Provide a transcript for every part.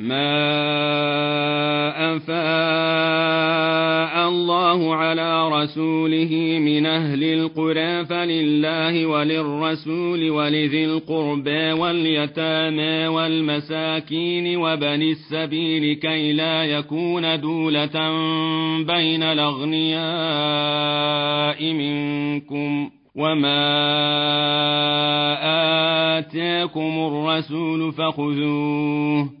ما أفاء الله على رسوله من أهل القرى فلله وللرسول ولذي القربى واليتامى والمساكين وبني السبيل كي لا يكون دولة بين الأغنياء منكم وما آتاكم الرسول فخذوه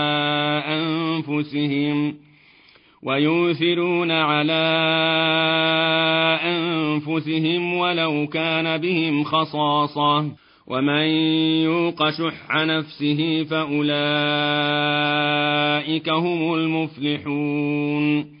أنفسهم ويؤثرون على أنفسهم ولو كان بهم خصاصة ومن يوق شح نفسه فأولئك هم المفلحون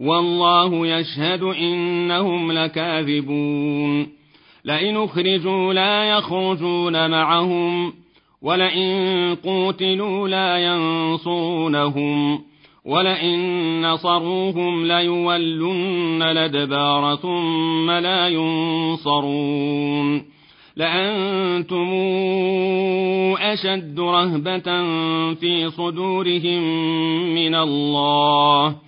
والله يشهد إنهم لكاذبون. لئن أخرجوا لا يخرجون معهم ولئن قوتلوا لا ينصرونهم ولئن نصروهم ليولن الأدبار ثم لا ينصرون. لأنتم أشد رهبة في صدورهم من الله.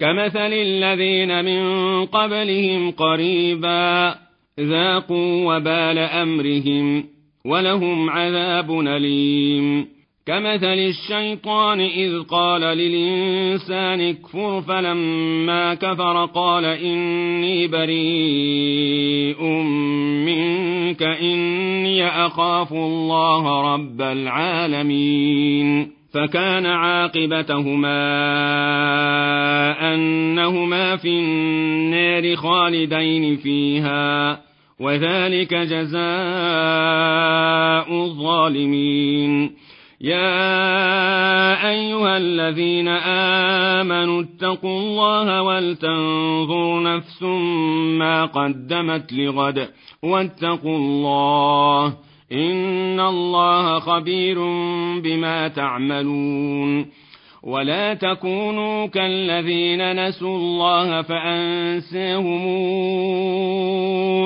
كمثل الذين من قبلهم قريبا ذاقوا وبال أمرهم ولهم عذاب أليم. كمثل الشيطان إذ قال للإنسان اكفر فلما كفر قال إني بريء منك إني أخاف الله رب العالمين. فكان عاقبتهما أنهما في النار خالدين فيها وذلك جزاء الظالمين. يا أيها الذين آمنوا اتقوا الله ولتنظر نفس ما قدمت لغد واتقوا الله إن الله خبير بما تعملون ولا تكونوا كالذين نسوا الله فأنساهم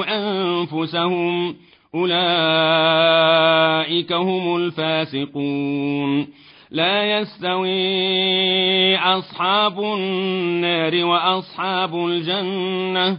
أنفسهم أولئك هم الفاسقون لا يستوي أصحاب النار وأصحاب الجنة